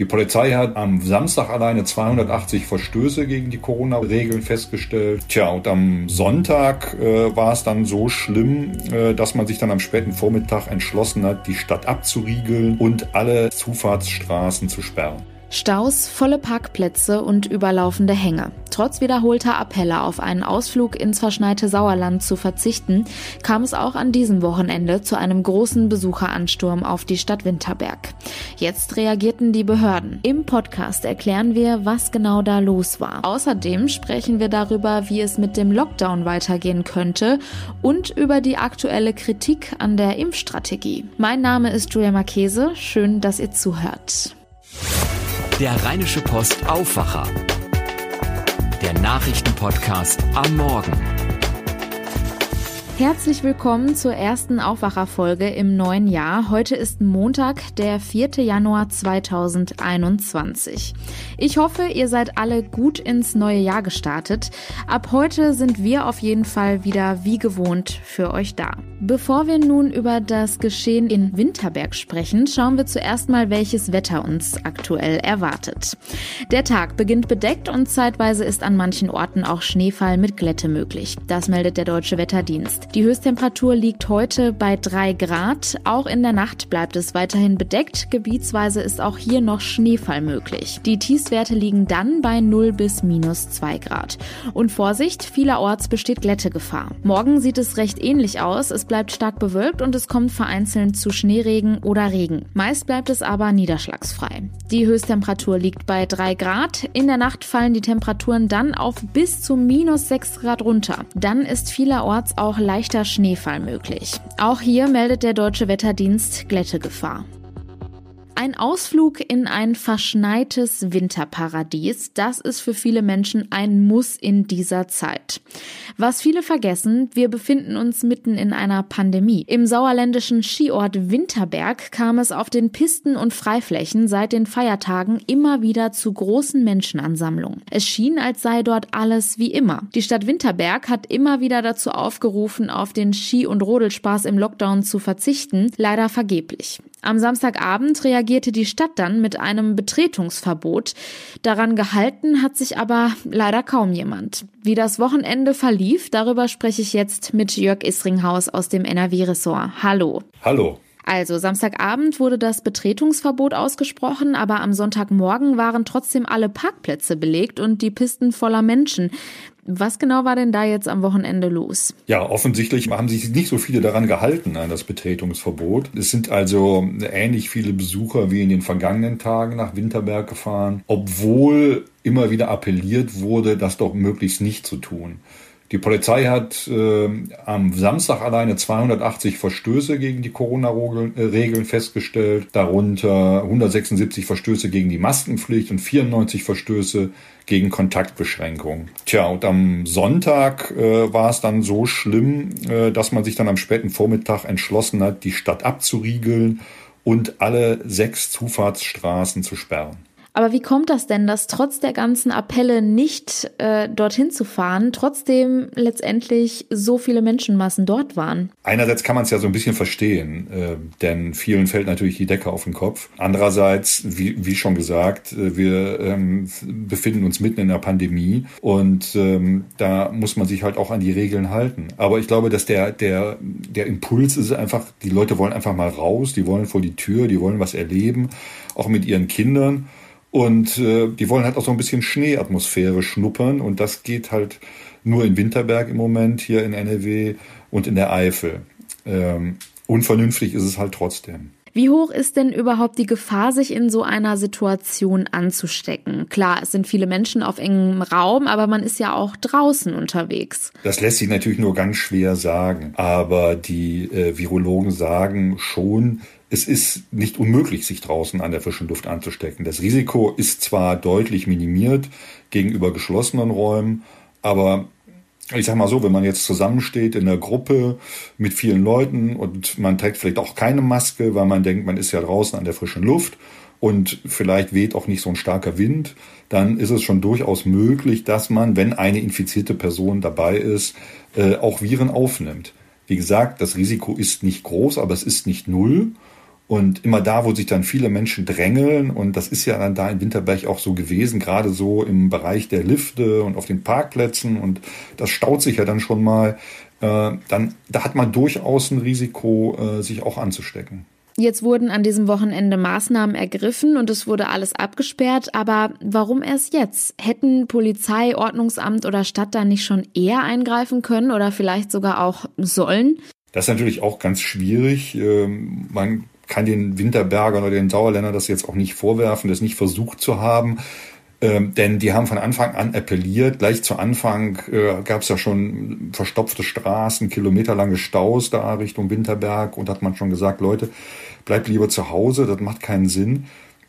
Die Polizei hat am Samstag alleine 280 Verstöße gegen die Corona-Regeln festgestellt. Tja, und am Sonntag äh, war es dann so schlimm, äh, dass man sich dann am späten Vormittag entschlossen hat, die Stadt abzuriegeln und alle Zufahrtsstraßen zu sperren. Staus, volle Parkplätze und überlaufende Hänge. Trotz wiederholter Appelle auf einen Ausflug ins verschneite Sauerland zu verzichten, kam es auch an diesem Wochenende zu einem großen Besucheransturm auf die Stadt Winterberg. Jetzt reagierten die Behörden. Im Podcast erklären wir, was genau da los war. Außerdem sprechen wir darüber, wie es mit dem Lockdown weitergehen könnte und über die aktuelle Kritik an der Impfstrategie. Mein Name ist Julia Marchese. Schön, dass ihr zuhört. Der Rheinische Post Aufwacher. Der Nachrichtenpodcast am Morgen. Herzlich willkommen zur ersten Aufwacherfolge im neuen Jahr. Heute ist Montag, der 4. Januar 2021. Ich hoffe, ihr seid alle gut ins neue Jahr gestartet. Ab heute sind wir auf jeden Fall wieder wie gewohnt für euch da. Bevor wir nun über das Geschehen in Winterberg sprechen, schauen wir zuerst mal, welches Wetter uns aktuell erwartet. Der Tag beginnt bedeckt und zeitweise ist an manchen Orten auch Schneefall mit Glätte möglich. Das meldet der Deutsche Wetterdienst. Die Höchsttemperatur liegt heute bei drei Grad. Auch in der Nacht bleibt es weiterhin bedeckt. Gebietsweise ist auch hier noch Schneefall möglich. Die Tiefstwerte liegen dann bei 0 bis minus 2 Grad. Und Vorsicht, vielerorts besteht Glättegefahr. Morgen sieht es recht ähnlich aus. Es bleibt stark bewölkt und es kommt vereinzelt zu Schneeregen oder Regen. Meist bleibt es aber niederschlagsfrei. Die Höchsttemperatur liegt bei 3 Grad. In der Nacht fallen die Temperaturen dann auf bis zu minus 6 Grad runter. Dann ist vielerorts auch leicht leichter Schneefall möglich. Auch hier meldet der Deutsche Wetterdienst Glättegefahr. Ein Ausflug in ein verschneites Winterparadies, das ist für viele Menschen ein Muss in dieser Zeit. Was viele vergessen, wir befinden uns mitten in einer Pandemie. Im sauerländischen Skiort Winterberg kam es auf den Pisten und Freiflächen seit den Feiertagen immer wieder zu großen Menschenansammlungen. Es schien, als sei dort alles wie immer. Die Stadt Winterberg hat immer wieder dazu aufgerufen, auf den Ski- und Rodelspaß im Lockdown zu verzichten, leider vergeblich. Am Samstagabend reagierte die Stadt dann mit einem Betretungsverbot. Daran gehalten hat sich aber leider kaum jemand. Wie das Wochenende verlief, darüber spreche ich jetzt mit Jörg Isringhaus aus dem NRW-Ressort. Hallo. Hallo. Also Samstagabend wurde das Betretungsverbot ausgesprochen, aber am Sonntagmorgen waren trotzdem alle Parkplätze belegt und die Pisten voller Menschen. Was genau war denn da jetzt am Wochenende los? Ja, offensichtlich haben sich nicht so viele daran gehalten, an das Betretungsverbot. Es sind also ähnlich viele Besucher wie in den vergangenen Tagen nach Winterberg gefahren, obwohl immer wieder appelliert wurde, das doch möglichst nicht zu tun. Die Polizei hat äh, am Samstag alleine 280 Verstöße gegen die Corona-Regeln festgestellt, darunter 176 Verstöße gegen die Maskenpflicht und 94 Verstöße gegen Kontaktbeschränkungen. Tja, und am Sonntag äh, war es dann so schlimm, äh, dass man sich dann am späten Vormittag entschlossen hat, die Stadt abzuriegeln und alle sechs Zufahrtsstraßen zu sperren. Aber wie kommt das denn, dass trotz der ganzen Appelle nicht äh, dorthin zu fahren, trotzdem letztendlich so viele Menschenmassen dort waren? Einerseits kann man es ja so ein bisschen verstehen, äh, denn vielen fällt natürlich die Decke auf den Kopf. Andererseits, wie, wie schon gesagt, äh, wir ähm, befinden uns mitten in der Pandemie und ähm, da muss man sich halt auch an die Regeln halten. Aber ich glaube, dass der, der, der Impuls ist einfach, die Leute wollen einfach mal raus, die wollen vor die Tür, die wollen was erleben, auch mit ihren Kindern. Und äh, die wollen halt auch so ein bisschen Schneeatmosphäre schnuppern. Und das geht halt nur in Winterberg im Moment, hier in NRW und in der Eifel. Ähm, unvernünftig ist es halt trotzdem. Wie hoch ist denn überhaupt die Gefahr, sich in so einer Situation anzustecken? Klar, es sind viele Menschen auf engem Raum, aber man ist ja auch draußen unterwegs. Das lässt sich natürlich nur ganz schwer sagen. Aber die äh, Virologen sagen schon, es ist nicht unmöglich, sich draußen an der frischen Luft anzustecken. Das Risiko ist zwar deutlich minimiert gegenüber geschlossenen Räumen, aber ich sag mal so, wenn man jetzt zusammensteht in einer Gruppe mit vielen Leuten und man trägt vielleicht auch keine Maske, weil man denkt, man ist ja draußen an der frischen Luft und vielleicht weht auch nicht so ein starker Wind, dann ist es schon durchaus möglich, dass man, wenn eine infizierte Person dabei ist, äh, auch Viren aufnimmt. Wie gesagt, das Risiko ist nicht groß, aber es ist nicht null. Und immer da, wo sich dann viele Menschen drängeln, und das ist ja dann da in Winterberg auch so gewesen, gerade so im Bereich der Lifte und auf den Parkplätzen, und das staut sich ja dann schon mal, äh, dann da hat man durchaus ein Risiko, äh, sich auch anzustecken. Jetzt wurden an diesem Wochenende Maßnahmen ergriffen und es wurde alles abgesperrt. Aber warum erst jetzt? Hätten Polizei, Ordnungsamt oder Stadt da nicht schon eher eingreifen können oder vielleicht sogar auch sollen? Das ist natürlich auch ganz schwierig. Ähm, man kann den Winterbergern oder den Sauerländern das jetzt auch nicht vorwerfen, das nicht versucht zu haben. Ähm, denn die haben von Anfang an appelliert. Gleich zu Anfang äh, gab es ja schon verstopfte Straßen, kilometerlange Staus da Richtung Winterberg und hat man schon gesagt, Leute, bleibt lieber zu Hause, das macht keinen Sinn.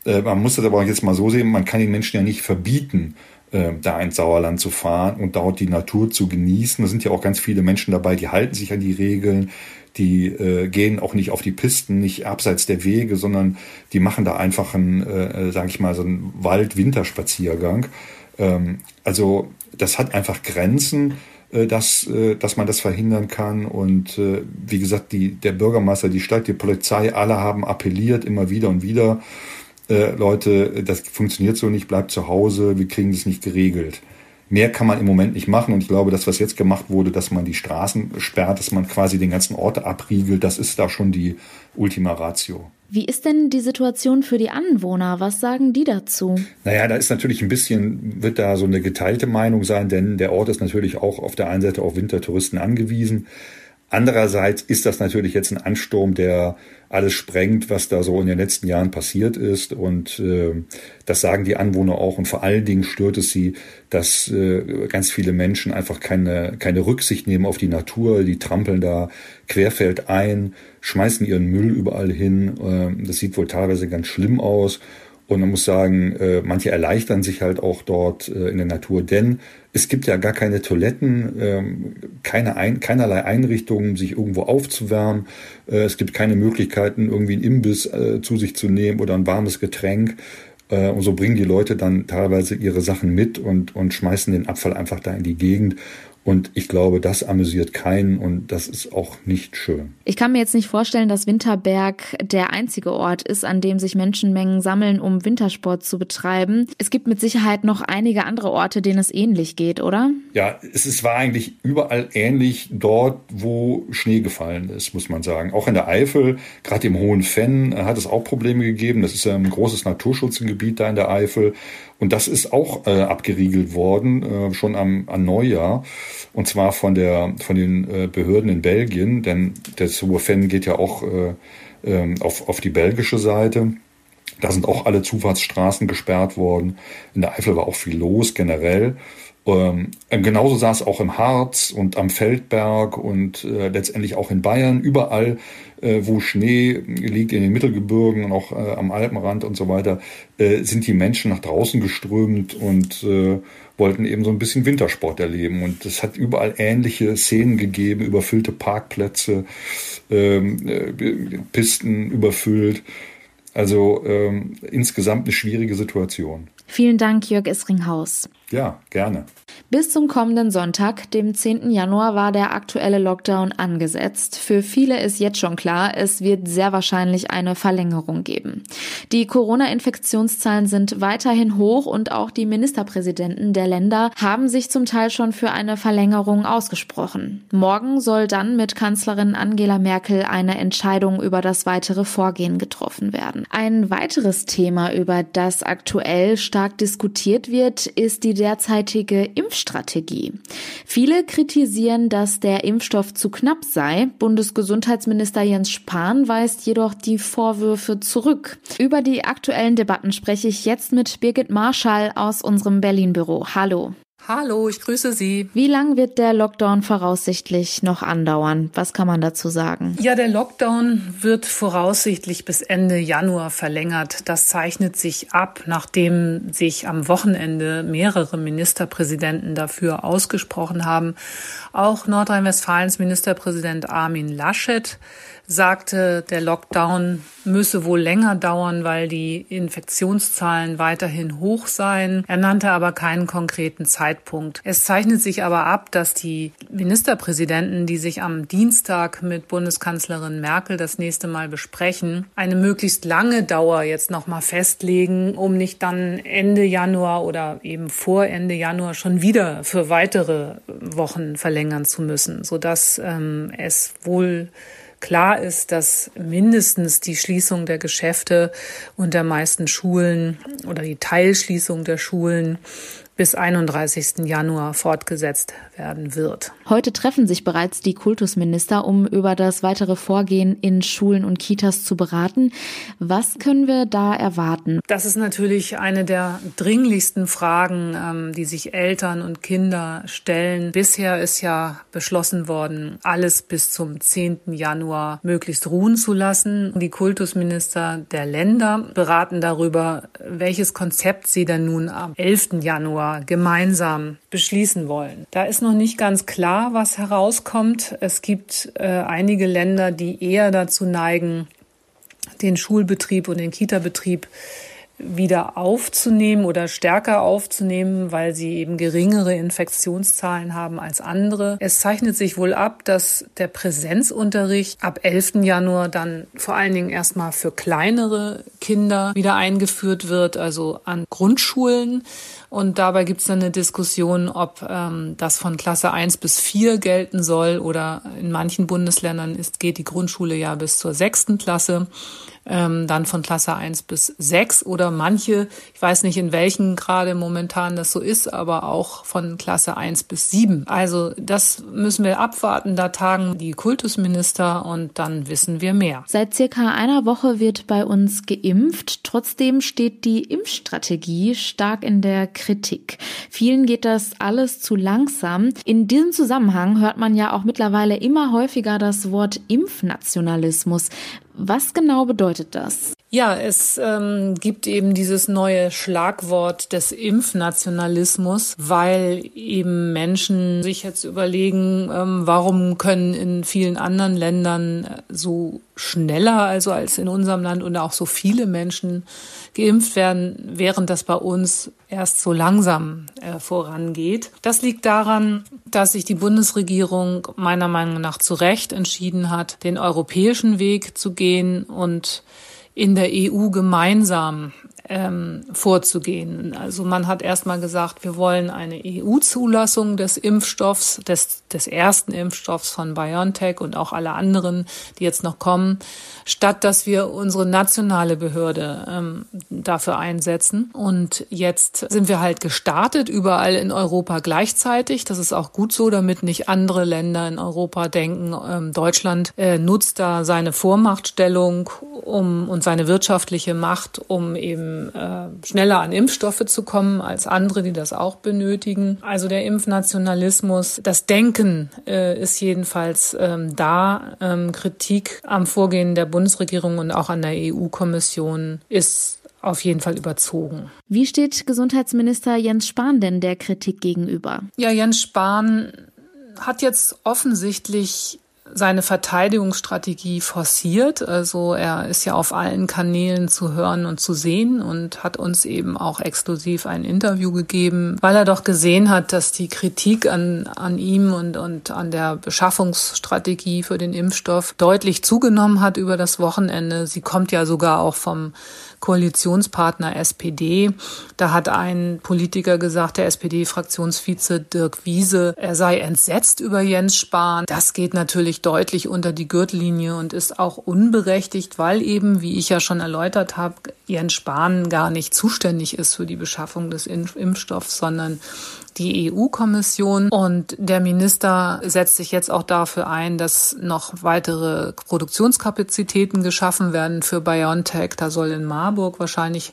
Äh, man muss das aber jetzt mal so sehen, man kann den Menschen ja nicht verbieten, äh, da ins Sauerland zu fahren und dort die Natur zu genießen. Da sind ja auch ganz viele Menschen dabei, die halten sich an die Regeln, die äh, gehen auch nicht auf die Pisten, nicht abseits der Wege, sondern die machen da einfach einen, äh, sage ich mal, so einen Wald-Winterspaziergang. Ähm, also das hat einfach Grenzen, äh, dass, äh, dass man das verhindern kann. Und äh, wie gesagt, die, der Bürgermeister, die Stadt, die Polizei, alle haben appelliert immer wieder und wieder. Äh, Leute, das funktioniert so nicht, bleibt zu Hause, wir kriegen das nicht geregelt. Mehr kann man im Moment nicht machen und ich glaube, das, was jetzt gemacht wurde, dass man die Straßen sperrt, dass man quasi den ganzen Ort abriegelt, das ist da schon die Ultima Ratio. Wie ist denn die Situation für die Anwohner? Was sagen die dazu? Naja, da ist natürlich ein bisschen, wird da so eine geteilte Meinung sein, denn der Ort ist natürlich auch auf der einen Seite auf Wintertouristen angewiesen. Andererseits ist das natürlich jetzt ein Ansturm, der alles sprengt, was da so in den letzten Jahren passiert ist. Und äh, das sagen die Anwohner auch. Und vor allen Dingen stört es sie, dass äh, ganz viele Menschen einfach keine, keine Rücksicht nehmen auf die Natur. Die trampeln da querfeld ein, schmeißen ihren Müll überall hin. Äh, das sieht wohl teilweise ganz schlimm aus. Und man muss sagen, äh, manche erleichtern sich halt auch dort äh, in der Natur, denn es gibt ja gar keine Toiletten, ähm, keine ein, keinerlei Einrichtungen, sich irgendwo aufzuwärmen. Äh, es gibt keine Möglichkeiten, irgendwie einen Imbiss äh, zu sich zu nehmen oder ein warmes Getränk. Äh, und so bringen die Leute dann teilweise ihre Sachen mit und, und schmeißen den Abfall einfach da in die Gegend. Und ich glaube, das amüsiert keinen und das ist auch nicht schön. Ich kann mir jetzt nicht vorstellen, dass Winterberg der einzige Ort ist, an dem sich Menschenmengen sammeln, um Wintersport zu betreiben. Es gibt mit Sicherheit noch einige andere Orte, denen es ähnlich geht, oder? Ja, es ist, war eigentlich überall ähnlich dort, wo Schnee gefallen ist, muss man sagen. Auch in der Eifel, gerade im Hohen Fenn, hat es auch Probleme gegeben. Das ist ein großes Naturschutzgebiet da in der Eifel. Und das ist auch äh, abgeriegelt worden, äh, schon am, am Neujahr. Und zwar von, der, von den äh, Behörden in Belgien, denn das Hohe Fenn geht ja auch äh, äh, auf, auf die belgische Seite. Da sind auch alle Zufahrtsstraßen gesperrt worden. In der Eifel war auch viel los generell. Ähm, genauso sah es auch im Harz und am Feldberg und äh, letztendlich auch in Bayern. Überall, äh, wo Schnee liegt, in den Mittelgebirgen und auch äh, am Alpenrand und so weiter, äh, sind die Menschen nach draußen geströmt und äh, wollten eben so ein bisschen Wintersport erleben. Und es hat überall ähnliche Szenen gegeben, überfüllte Parkplätze, ähm, äh, Pisten überfüllt. Also ähm, insgesamt eine schwierige Situation. Vielen Dank, Jörg Isringhaus. Ja, gerne. Bis zum kommenden Sonntag, dem 10. Januar, war der aktuelle Lockdown angesetzt. Für viele ist jetzt schon klar, es wird sehr wahrscheinlich eine Verlängerung geben. Die Corona-Infektionszahlen sind weiterhin hoch und auch die Ministerpräsidenten der Länder haben sich zum Teil schon für eine Verlängerung ausgesprochen. Morgen soll dann mit Kanzlerin Angela Merkel eine Entscheidung über das weitere Vorgehen getroffen werden. Ein weiteres Thema, über das aktuell stark diskutiert wird, ist die derzeitige Impfstrategie. Viele kritisieren, dass der Impfstoff zu knapp sei. Bundesgesundheitsminister Jens Spahn weist jedoch die Vorwürfe zurück. Über die aktuellen Debatten spreche ich jetzt mit Birgit Marschall aus unserem Berlin-Büro. Hallo. Hallo, ich grüße Sie. Wie lang wird der Lockdown voraussichtlich noch andauern? Was kann man dazu sagen? Ja, der Lockdown wird voraussichtlich bis Ende Januar verlängert. Das zeichnet sich ab, nachdem sich am Wochenende mehrere Ministerpräsidenten dafür ausgesprochen haben. Auch Nordrhein-Westfalens Ministerpräsident Armin Laschet sagte, der Lockdown müsse wohl länger dauern, weil die Infektionszahlen weiterhin hoch seien. Er nannte aber keinen konkreten Zeitpunkt. Es zeichnet sich aber ab, dass die Ministerpräsidenten, die sich am Dienstag mit Bundeskanzlerin Merkel das nächste Mal besprechen, eine möglichst lange Dauer jetzt nochmal festlegen, um nicht dann Ende Januar oder eben vor Ende Januar schon wieder für weitere Wochen verlängern zu müssen, sodass ähm, es wohl klar ist, dass mindestens die Schließung der Geschäfte und der meisten Schulen oder die Teilschließung der Schulen bis 31. Januar fortgesetzt werden wird. Heute treffen sich bereits die Kultusminister, um über das weitere Vorgehen in Schulen und Kitas zu beraten. Was können wir da erwarten? Das ist natürlich eine der dringlichsten Fragen, ähm, die sich Eltern und Kinder stellen. Bisher ist ja beschlossen worden, alles bis zum 10. Januar möglichst ruhen zu lassen. Die Kultusminister der Länder beraten darüber, welches Konzept sie dann nun am 11. Januar Gemeinsam beschließen wollen. Da ist noch nicht ganz klar, was herauskommt. Es gibt äh, einige Länder, die eher dazu neigen, den Schulbetrieb und den Kita-Betrieb wieder aufzunehmen oder stärker aufzunehmen, weil sie eben geringere Infektionszahlen haben als andere. Es zeichnet sich wohl ab, dass der Präsenzunterricht ab 11. Januar dann vor allen Dingen erstmal für kleinere Kinder wieder eingeführt wird, also an Grundschulen. Und dabei gibt es dann eine Diskussion, ob ähm, das von Klasse 1 bis 4 gelten soll oder in manchen Bundesländern ist, geht die Grundschule ja bis zur sechsten Klasse ähm, dann von Klasse 1 bis 6 oder manche, ich weiß nicht in welchen gerade momentan das so ist, aber auch von Klasse 1 bis 7. Also das müssen wir abwarten, da tagen die Kultusminister und dann wissen wir mehr. Seit circa einer Woche wird bei uns geimpft. Trotzdem steht die Impfstrategie stark in der Kritik. Vielen geht das alles zu langsam. In diesem Zusammenhang hört man ja auch mittlerweile immer häufiger das Wort Impfnationalismus. Was genau bedeutet das? Ja, es ähm, gibt eben dieses neue Schlagwort des Impfnationalismus, weil eben Menschen sich jetzt überlegen, ähm, warum können in vielen anderen Ländern so schneller, also als in unserem Land und auch so viele Menschen geimpft werden, während das bei uns erst so langsam äh, vorangeht. Das liegt daran, dass sich die Bundesregierung meiner Meinung nach zu Recht entschieden hat, den europäischen Weg zu gehen und in der EU gemeinsam ähm, vorzugehen. Also man hat erstmal gesagt, wir wollen eine EU-Zulassung des Impfstoffs, des, des ersten Impfstoffs von BioNTech und auch alle anderen, die jetzt noch kommen, statt dass wir unsere nationale Behörde ähm, dafür einsetzen. Und jetzt sind wir halt gestartet, überall in Europa gleichzeitig. Das ist auch gut so, damit nicht andere Länder in Europa denken, ähm, Deutschland äh, nutzt da seine Vormachtstellung um, und seine wirtschaftliche Macht, um eben äh, schneller an Impfstoffe zu kommen als andere, die das auch benötigen. Also der Impfnationalismus, das Denken äh, ist jedenfalls ähm, da. Ähm, Kritik am Vorgehen der Bundesregierung und auch an der EU-Kommission ist auf jeden Fall überzogen. Wie steht Gesundheitsminister Jens Spahn denn der Kritik gegenüber? Ja, Jens Spahn hat jetzt offensichtlich seine Verteidigungsstrategie forciert. Also er ist ja auf allen Kanälen zu hören und zu sehen und hat uns eben auch exklusiv ein Interview gegeben, weil er doch gesehen hat, dass die Kritik an, an ihm und, und an der Beschaffungsstrategie für den Impfstoff deutlich zugenommen hat über das Wochenende. Sie kommt ja sogar auch vom Koalitionspartner SPD. Da hat ein Politiker gesagt, der SPD-Fraktionsvize Dirk Wiese, er sei entsetzt über Jens Spahn. Das geht natürlich deutlich unter die Gürtellinie und ist auch unberechtigt, weil eben, wie ich ja schon erläutert habe, Jens Spahn gar nicht zuständig ist für die Beschaffung des Impfstoffs, sondern die EU-Kommission. Und der Minister setzt sich jetzt auch dafür ein, dass noch weitere Produktionskapazitäten geschaffen werden für BioNTech. Da soll in Marburg wahrscheinlich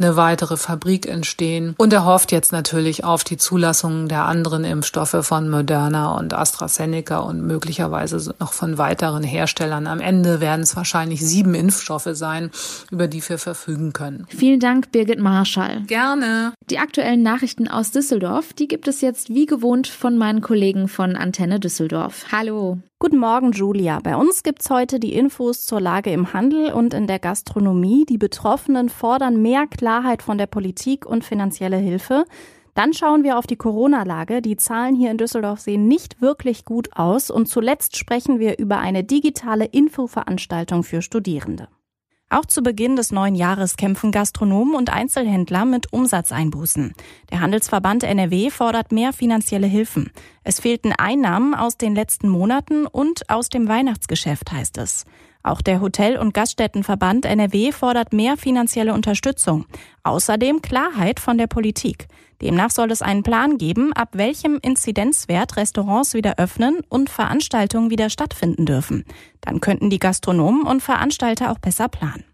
eine weitere Fabrik entstehen. Und er hofft jetzt natürlich auf die Zulassung der anderen Impfstoffe von Moderna und AstraZeneca und möglicherweise noch von weiteren Herstellern. Am Ende werden es wahrscheinlich sieben Impfstoffe sein, über die wir verfügen können. Vielen Dank, Birgit Marschall. Gerne. Die aktuellen Nachrichten aus Düsseldorf, die gibt es jetzt wie gewohnt von meinen Kollegen von Antenne Düsseldorf. Hallo. Guten Morgen, Julia. Bei uns gibt's heute die Infos zur Lage im Handel und in der Gastronomie. Die Betroffenen fordern mehr Klarheit von der Politik und finanzielle Hilfe. Dann schauen wir auf die Corona-Lage. Die Zahlen hier in Düsseldorf sehen nicht wirklich gut aus. Und zuletzt sprechen wir über eine digitale Infoveranstaltung für Studierende. Auch zu Beginn des neuen Jahres kämpfen Gastronomen und Einzelhändler mit Umsatzeinbußen. Der Handelsverband NRW fordert mehr finanzielle Hilfen. Es fehlten Einnahmen aus den letzten Monaten und aus dem Weihnachtsgeschäft, heißt es. Auch der Hotel- und Gaststättenverband NRW fordert mehr finanzielle Unterstützung. Außerdem Klarheit von der Politik. Demnach soll es einen Plan geben, ab welchem Inzidenzwert Restaurants wieder öffnen und Veranstaltungen wieder stattfinden dürfen. Dann könnten die Gastronomen und Veranstalter auch besser planen.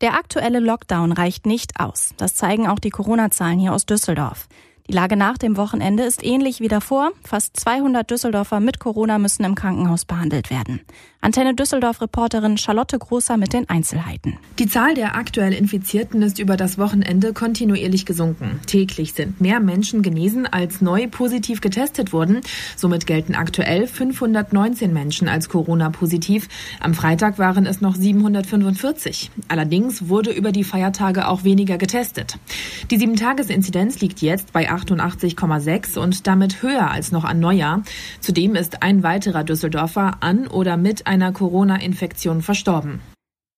Der aktuelle Lockdown reicht nicht aus. Das zeigen auch die Corona-Zahlen hier aus Düsseldorf. Die Lage nach dem Wochenende ist ähnlich wie davor. Fast 200 Düsseldorfer mit Corona müssen im Krankenhaus behandelt werden. Antenne Düsseldorf-Reporterin Charlotte Großer mit den Einzelheiten. Die Zahl der aktuell Infizierten ist über das Wochenende kontinuierlich gesunken. Täglich sind mehr Menschen genesen, als neu positiv getestet wurden. Somit gelten aktuell 519 Menschen als Corona-positiv. Am Freitag waren es noch 745. Allerdings wurde über die Feiertage auch weniger getestet. Die 7-Tages-Inzidenz liegt jetzt bei 88,6 und damit höher als noch an Neujahr. Zudem ist ein weiterer Düsseldorfer an oder mit einer Corona-Infektion verstorben.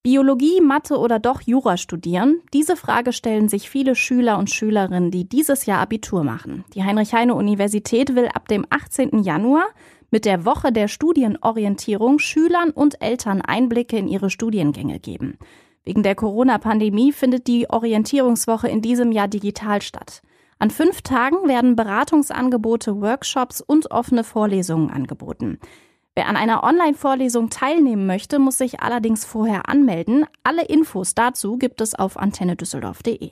Biologie, Mathe oder doch Jura studieren? Diese Frage stellen sich viele Schüler und Schülerinnen, die dieses Jahr Abitur machen. Die Heinrich-Heine-Universität will ab dem 18. Januar mit der Woche der Studienorientierung Schülern und Eltern Einblicke in ihre Studiengänge geben. Wegen der Corona-Pandemie findet die Orientierungswoche in diesem Jahr digital statt. An fünf Tagen werden Beratungsangebote, Workshops und offene Vorlesungen angeboten. Wer an einer Online-Vorlesung teilnehmen möchte, muss sich allerdings vorher anmelden. Alle Infos dazu gibt es auf antennedüsseldorf.de.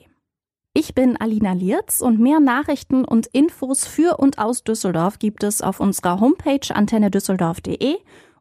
Ich bin Alina Lierz und mehr Nachrichten und Infos für und aus Düsseldorf gibt es auf unserer Homepage antennedüsseldorf.de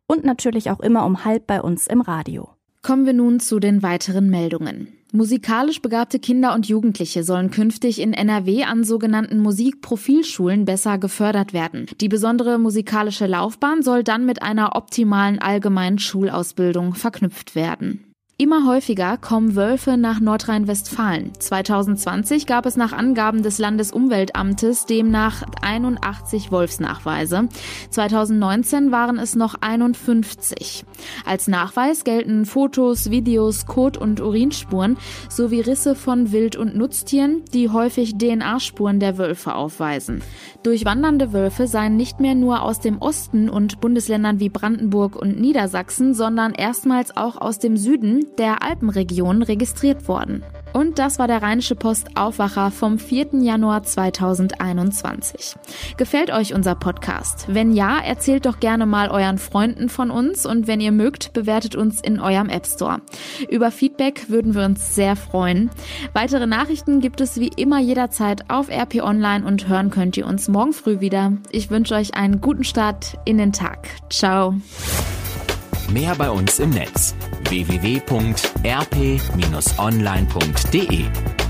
und natürlich auch immer um halb bei uns im Radio. Kommen wir nun zu den weiteren Meldungen. Musikalisch begabte Kinder und Jugendliche sollen künftig in NRW an sogenannten Musikprofilschulen besser gefördert werden. Die besondere musikalische Laufbahn soll dann mit einer optimalen allgemeinen Schulausbildung verknüpft werden. Immer häufiger kommen Wölfe nach Nordrhein-Westfalen. 2020 gab es nach Angaben des Landesumweltamtes demnach 81 Wolfsnachweise. 2019 waren es noch 51. Als Nachweis gelten Fotos, Videos, Kot- und Urinspuren sowie Risse von Wild- und Nutztieren, die häufig DNA-Spuren der Wölfe aufweisen. Durchwandernde Wölfe seien nicht mehr nur aus dem Osten und Bundesländern wie Brandenburg und Niedersachsen, sondern erstmals auch aus dem Süden der Alpenregion registriert worden. Und das war der Rheinische Post Aufwacher vom 4. Januar 2021. Gefällt euch unser Podcast? Wenn ja, erzählt doch gerne mal euren Freunden von uns und wenn ihr mögt, bewertet uns in eurem App Store. Über Feedback würden wir uns sehr freuen. Weitere Nachrichten gibt es wie immer jederzeit auf RP Online und hören könnt ihr uns morgen früh wieder. Ich wünsche euch einen guten Start in den Tag. Ciao. Mehr bei uns im Netz www.rp-online.de